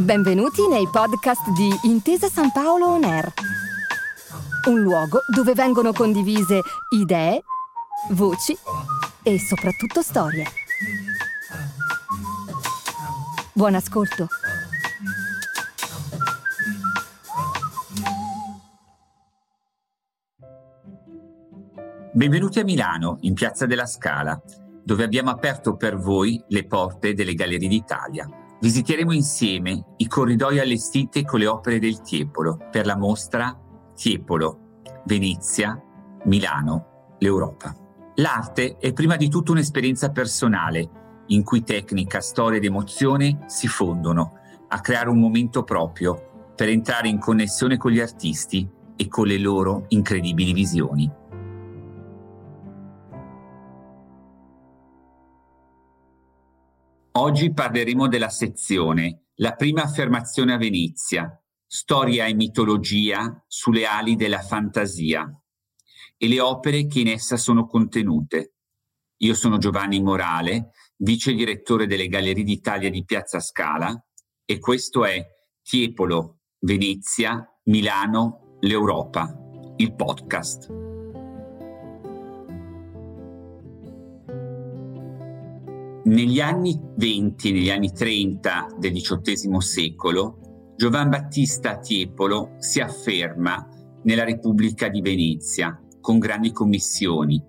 Benvenuti nei podcast di Intesa San Paolo On Air, un luogo dove vengono condivise idee, voci e soprattutto storie. Buon ascolto. Benvenuti a Milano, in Piazza della Scala, dove abbiamo aperto per voi le porte delle Gallerie d'Italia. Visiteremo insieme i corridoi allestiti con le opere del Tiepolo per la mostra Tiepolo, Venezia, Milano, l'Europa. L'arte è prima di tutto un'esperienza personale in cui tecnica, storia ed emozione si fondono a creare un momento proprio per entrare in connessione con gli artisti e con le loro incredibili visioni. Oggi parleremo della sezione La prima affermazione a Venezia, storia e mitologia sulle ali della fantasia e le opere che in essa sono contenute. Io sono Giovanni Morale, vice direttore delle Gallerie d'Italia di Piazza Scala e questo è Tiepolo, Venezia, Milano, l'Europa, il podcast. Negli anni 20 e negli anni 30 del XVIII secolo, Giovan Battista Tiepolo si afferma nella Repubblica di Venezia con grandi commissioni.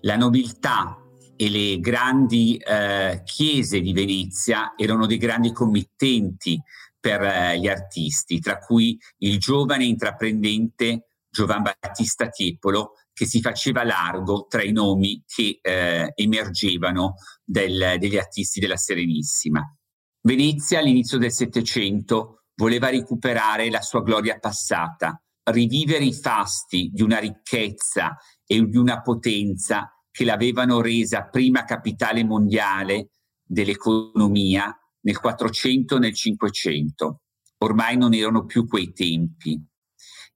La nobiltà e le grandi eh, chiese di Venezia erano dei grandi committenti per eh, gli artisti, tra cui il giovane intraprendente Giovan Battista Tiepolo, che si faceva largo tra i nomi che eh, emergevano del, degli artisti della Serenissima. Venezia all'inizio del Settecento voleva recuperare la sua gloria passata, rivivere i fasti di una ricchezza e di una potenza che l'avevano resa prima capitale mondiale dell'economia nel 400 e nel 500. Ormai non erano più quei tempi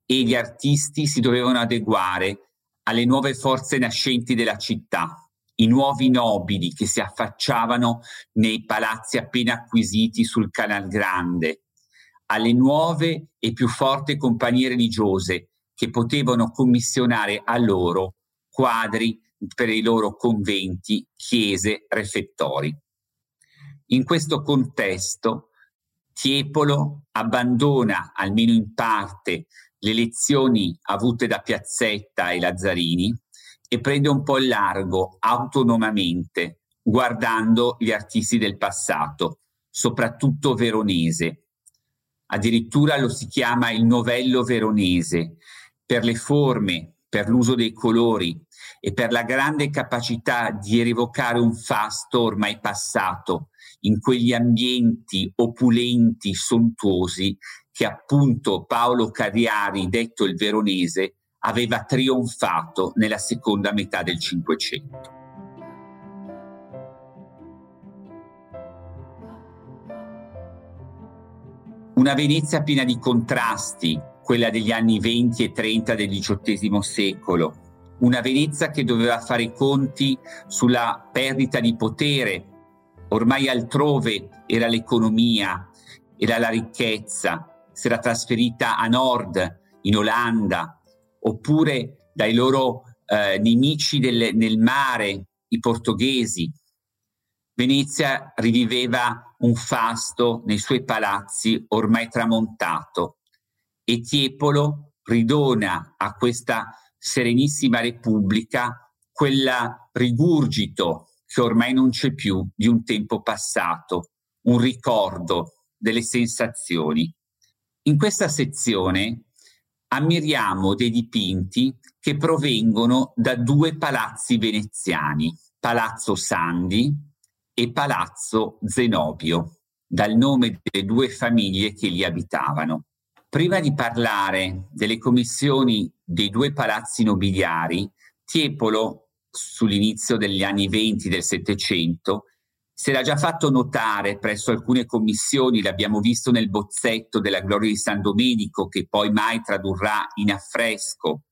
e gli artisti si dovevano adeguare alle nuove forze nascenti della città, i nuovi nobili che si affacciavano nei palazzi appena acquisiti sul Canal Grande, alle nuove e più forti compagnie religiose che potevano commissionare a loro quadri per i loro conventi, chiese, refettori. In questo contesto, Tiepolo abbandona, almeno in parte, le lezioni avute da Piazzetta e Lazzarini e prende un po' il largo autonomamente, guardando gli artisti del passato, soprattutto veronese. Addirittura lo si chiama il novello veronese per le forme, per l'uso dei colori e per la grande capacità di rivocare un fasto ormai passato in quegli ambienti opulenti, sontuosi che appunto Paolo Cariari, detto il veronese, aveva trionfato nella seconda metà del Cinquecento. Una Venezia piena di contrasti, quella degli anni 20 e 30 del XVIII secolo, una Venezia che doveva fare i conti sulla perdita di potere, ormai altrove era l'economia, era la ricchezza, si era trasferita a nord, in Olanda, oppure dai loro eh, nemici del, nel mare, i portoghesi. Venezia riviveva un fasto nei suoi palazzi ormai tramontato e Tiepolo ridona a questa serenissima repubblica quel rigurgito che ormai non c'è più di un tempo passato, un ricordo delle sensazioni. In questa sezione ammiriamo dei dipinti che provengono da due palazzi veneziani, Palazzo Sandi e Palazzo Zenobio, dal nome delle due famiglie che li abitavano. Prima di parlare delle commissioni dei due palazzi nobiliari, Tiepolo, sull'inizio degli anni venti del Settecento, si era già fatto notare presso alcune commissioni, l'abbiamo visto nel bozzetto della Gloria di San Domenico, che poi mai tradurrà in affresco,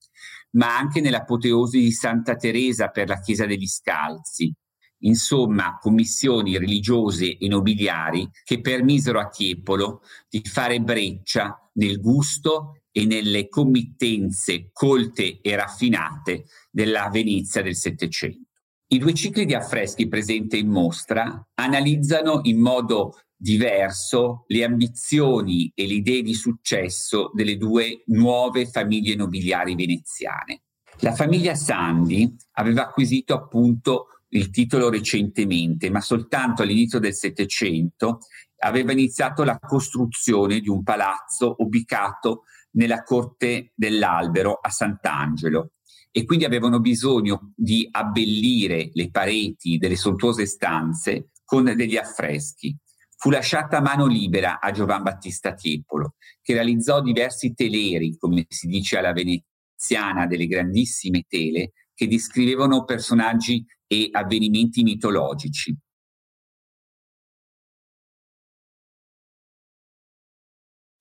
ma anche nell'apoteosi di Santa Teresa per la Chiesa degli Scalzi. insomma commissioni religiose e nobiliari che permisero a Tiepolo di fare breccia nel gusto e nelle committenze colte e raffinate della Venezia del Settecento. I due cicli di affreschi presenti in mostra analizzano in modo diverso le ambizioni e le idee di successo delle due nuove famiglie nobiliari veneziane. La famiglia Sandi aveva acquisito appunto il titolo recentemente, ma soltanto all'inizio del Settecento aveva iniziato la costruzione di un palazzo ubicato nella corte dell'Albero a Sant'Angelo e quindi avevano bisogno di abbellire le pareti delle sontuose stanze con degli affreschi. Fu lasciata mano libera a Giovan Battista Tiepolo, che realizzò diversi teleri, come si dice alla veneziana, delle grandissime tele, che descrivevano personaggi e avvenimenti mitologici.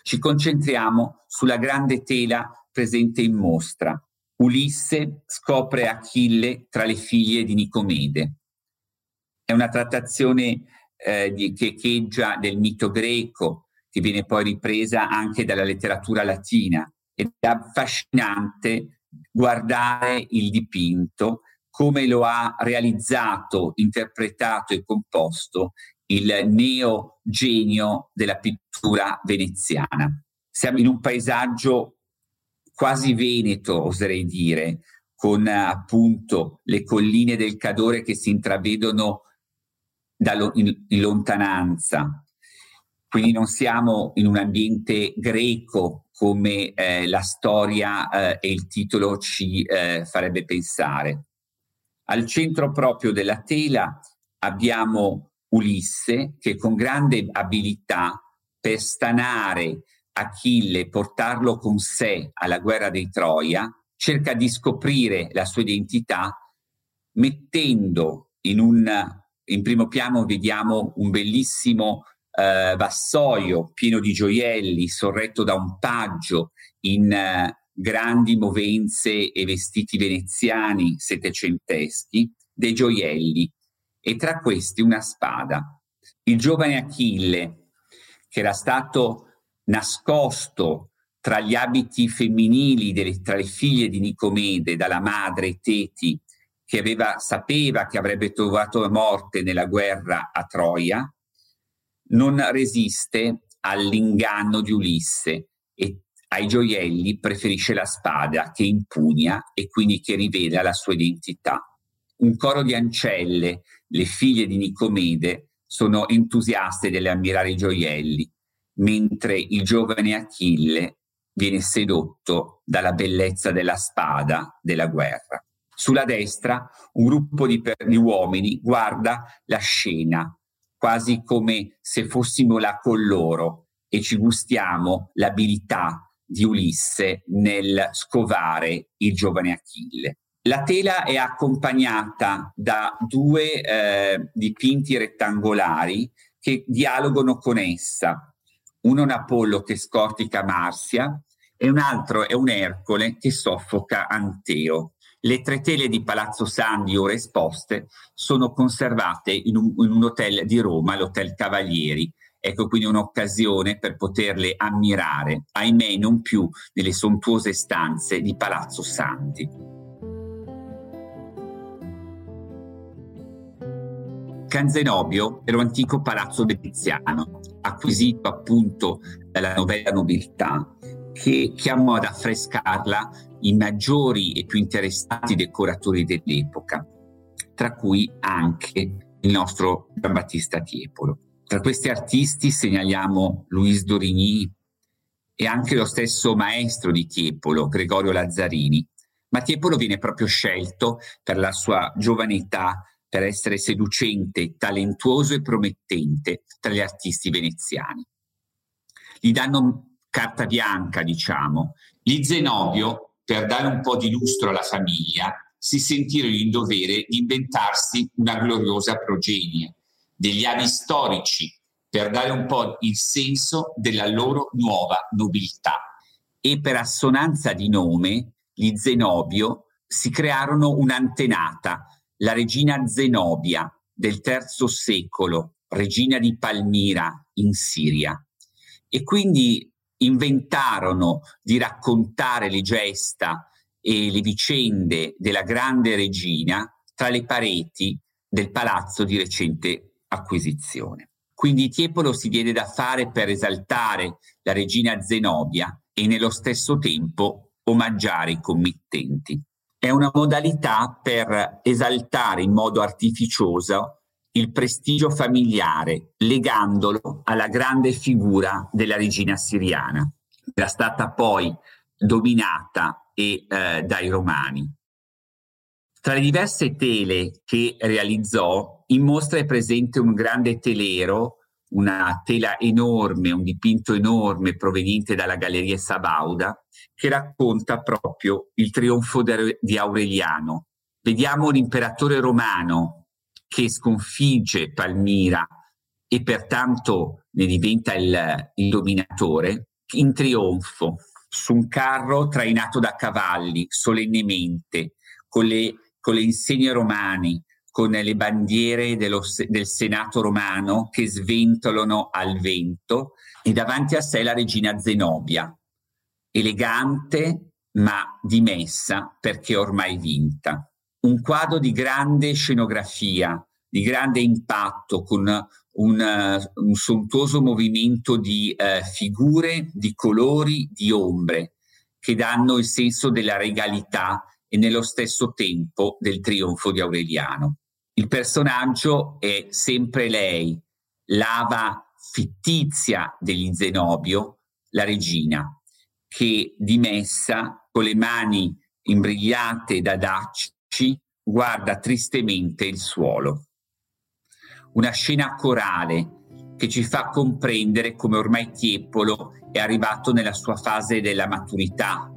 Ci concentriamo sulla grande tela presente in mostra. Ulisse scopre Achille tra le figlie di Nicomede. È una trattazione eh, di, che echeggia del mito greco, che viene poi ripresa anche dalla letteratura latina. Ed è affascinante guardare il dipinto, come lo ha realizzato, interpretato e composto il neo genio della pittura veneziana. Siamo in un paesaggio quasi veneto, oserei dire, con appunto le colline del Cadore che si intravedono lo, in, in, lontananza. Quindi non siamo in un ambiente greco come eh, la storia eh, e il titolo ci eh, farebbe pensare. Al centro proprio della tela abbiamo Ulisse che con grande abilità per stanare Achille portarlo con sé alla guerra di Troia, cerca di scoprire la sua identità mettendo in un in primo piano vediamo un bellissimo eh, vassoio pieno di gioielli sorretto da un paggio in eh, grandi movenze e vestiti veneziani settecenteschi, dei gioielli e tra questi una spada. Il giovane Achille, che era stato nascosto tra gli abiti femminili delle, tra le figlie di Nicomede dalla madre Teti, che aveva, sapeva che avrebbe trovato morte nella guerra a Troia, non resiste all'inganno di Ulisse e ai gioielli preferisce la spada che impugna e quindi che rivela la sua identità. Un coro di ancelle le figlie di Nicomede sono entusiaste dell'ammirare i gioielli, mentre il giovane Achille viene sedotto dalla bellezza della spada della guerra. Sulla destra un gruppo di, per- di uomini guarda la scena, quasi come se fossimo là con loro e ci gustiamo l'abilità di Ulisse nel scovare il giovane Achille. La tela è accompagnata da due eh, dipinti rettangolari che dialogano con essa. Uno è un Apollo che scortica Marsia e un altro è un Ercole che soffoca Anteo. Le tre tele di Palazzo Sandi ora esposte sono conservate in un, in un hotel di Roma, l'Hotel Cavalieri, Ecco quindi un'occasione per poterle ammirare, ahimè non più nelle sontuose stanze di Palazzo Sandi. Canzenobio era un antico palazzo veneziano, acquisito appunto dalla novella nobiltà, che chiamò ad affrescarla i maggiori e più interessati decoratori dell'epoca, tra cui anche il nostro Giambattista Tiepolo. Tra questi artisti segnaliamo Louise Dorigny e anche lo stesso maestro di Tiepolo, Gregorio Lazzarini. Ma Tiepolo viene proprio scelto per la sua giovane età per essere seducente, talentuoso e promettente tra gli artisti veneziani. Gli danno carta bianca, diciamo. Gli Zenobio, per dare un po' di lustro alla famiglia, si sentirono in dovere di inventarsi una gloriosa progenie, degli avi storici, per dare un po' il senso della loro nuova nobiltà. E per assonanza di nome, gli Zenobio si crearono un'antenata, la regina Zenobia, del III secolo, regina di Palmira in Siria. E quindi inventarono di raccontare le gesta e le vicende della grande regina tra le pareti del palazzo di recente acquisizione. Quindi Tiepolo si diede da fare per esaltare la regina Zenobia e nello stesso tempo omaggiare i committenti. È una modalità per esaltare in modo artificioso il prestigio familiare, legandolo alla grande figura della regina siriana, che era stata poi dominata e, eh, dai romani. Tra le diverse tele che realizzò, in mostra è presente un grande telero, una tela enorme, un dipinto enorme proveniente dalla Galleria Sabauda, che racconta proprio il trionfo di Aureliano. Vediamo l'imperatore romano che sconfigge Palmira e pertanto ne diventa il, il dominatore, in trionfo, su un carro trainato da cavalli, solennemente, con le con le insegne romane, con le bandiere dello, del Senato romano che sventolano al vento e davanti a sé la regina Zenobia, elegante ma dimessa perché ormai vinta. Un quadro di grande scenografia, di grande impatto, con un, un sontuoso movimento di eh, figure, di colori, di ombre, che danno il senso della regalità e nello stesso tempo del trionfo di Aureliano. Il personaggio è sempre lei, l'ava fittizia degli Zenobio, la regina, che dimessa con le mani imbrigliate da dacci guarda tristemente il suolo. Una scena corale che ci fa comprendere come ormai Tiepolo è arrivato nella sua fase della maturità,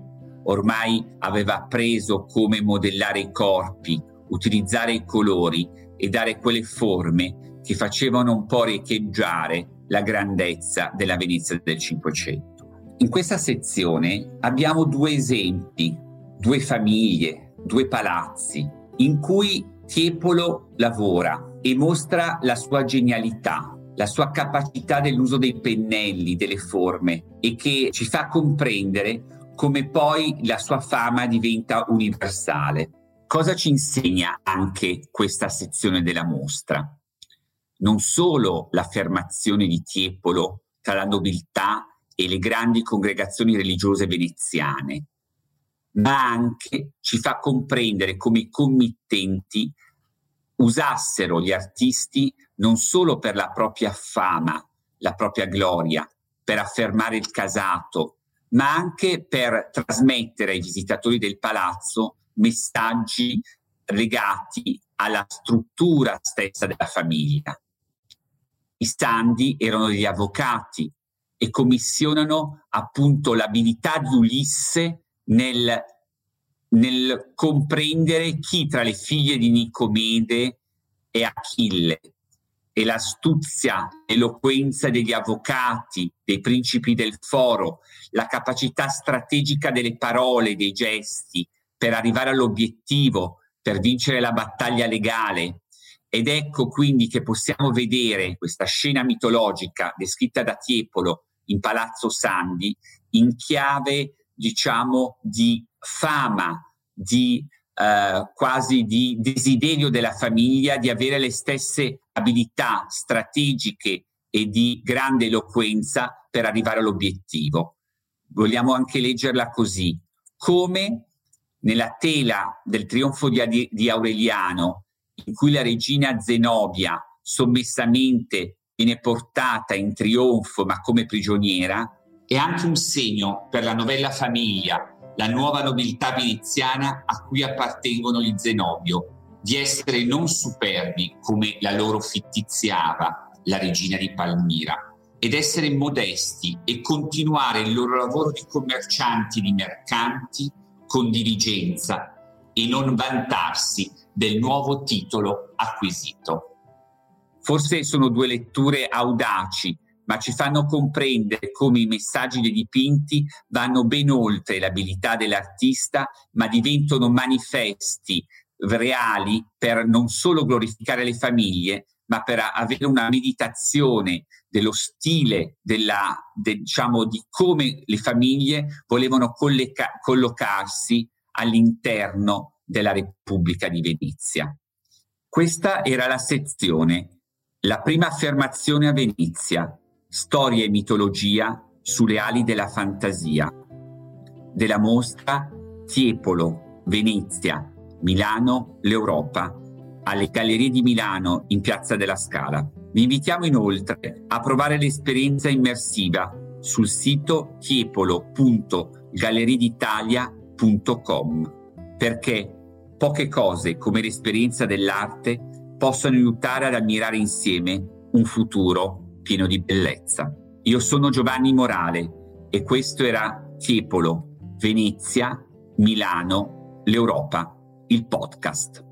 ormai aveva appreso come modellare i corpi, utilizzare i colori e dare quelle forme che facevano un po' riecheggiare la grandezza della Venezia del Cinquecento. In questa sezione abbiamo due esempi, due famiglie, due palazzi, in cui Tiepolo lavora e mostra la sua genialità, la sua capacità dell'uso dei pennelli, delle forme e che ci fa comprendere come poi la sua fama diventa universale. Cosa ci insegna anche questa sezione della mostra? Non solo l'affermazione di Tiepolo tra la nobiltà e le grandi congregazioni religiose veneziane, ma anche ci fa comprendere come i committenti usassero gli artisti non solo per la propria fama, la propria gloria, per affermare il casato, ma anche per trasmettere ai visitatori del palazzo messaggi legati alla struttura stessa della famiglia. I standi erano degli avvocati e commissionano appunto l'abilità di Ulisse nel, nel comprendere chi tra le figlie di Nicomede è Achille, e l'astuzia, l'eloquenza degli avvocati, dei principi del foro, la capacità strategica delle parole, dei gesti per arrivare all'obiettivo, per vincere la battaglia legale. Ed ecco quindi che possiamo vedere questa scena mitologica descritta da Tiepolo in Palazzo Sandi in chiave, diciamo, di fama, di eh, quasi di desiderio della famiglia di avere le stesse abilità strategiche e di grande eloquenza per arrivare all'obiettivo. Vogliamo anche leggerla così, come nella tela del trionfo di, di Aureliano, in cui la regina Zenobia sommessamente viene portata in trionfo ma come prigioniera, è anche un segno per la novella famiglia, la nuova nobiltà veneziana a cui appartengono gli Zenobio, di essere non superbi come la loro fittiziava la regina di Palmira, ed essere modesti e continuare il loro lavoro di commercianti di mercanti con diligenza e non vantarsi del nuovo titolo acquisito. Forse sono due letture audaci, ma ci fanno comprendere come i messaggi dei dipinti vanno ben oltre l'abilità dell'artista, ma diventano manifesti reali per non solo glorificare le famiglie, ma per avere una meditazione dello stile, della, de, diciamo, di come le famiglie volevano colleca- collocarsi all'interno della Repubblica di Venezia. Questa era la sezione, la prima affermazione a Venezia, storia e mitologia sulle ali della fantasia, della mostra Tiepolo, Venezia, Milano, l'Europa, alle Gallerie di Milano in Piazza della Scala. Vi invitiamo inoltre a provare l'esperienza immersiva sul sito tiepolo.galleriditalia.com perché poche cose come l'esperienza dell'arte possono aiutare ad ammirare insieme un futuro pieno di bellezza. Io sono Giovanni Morale e questo era Tiepolo, Venezia, Milano, l'Europa, il podcast.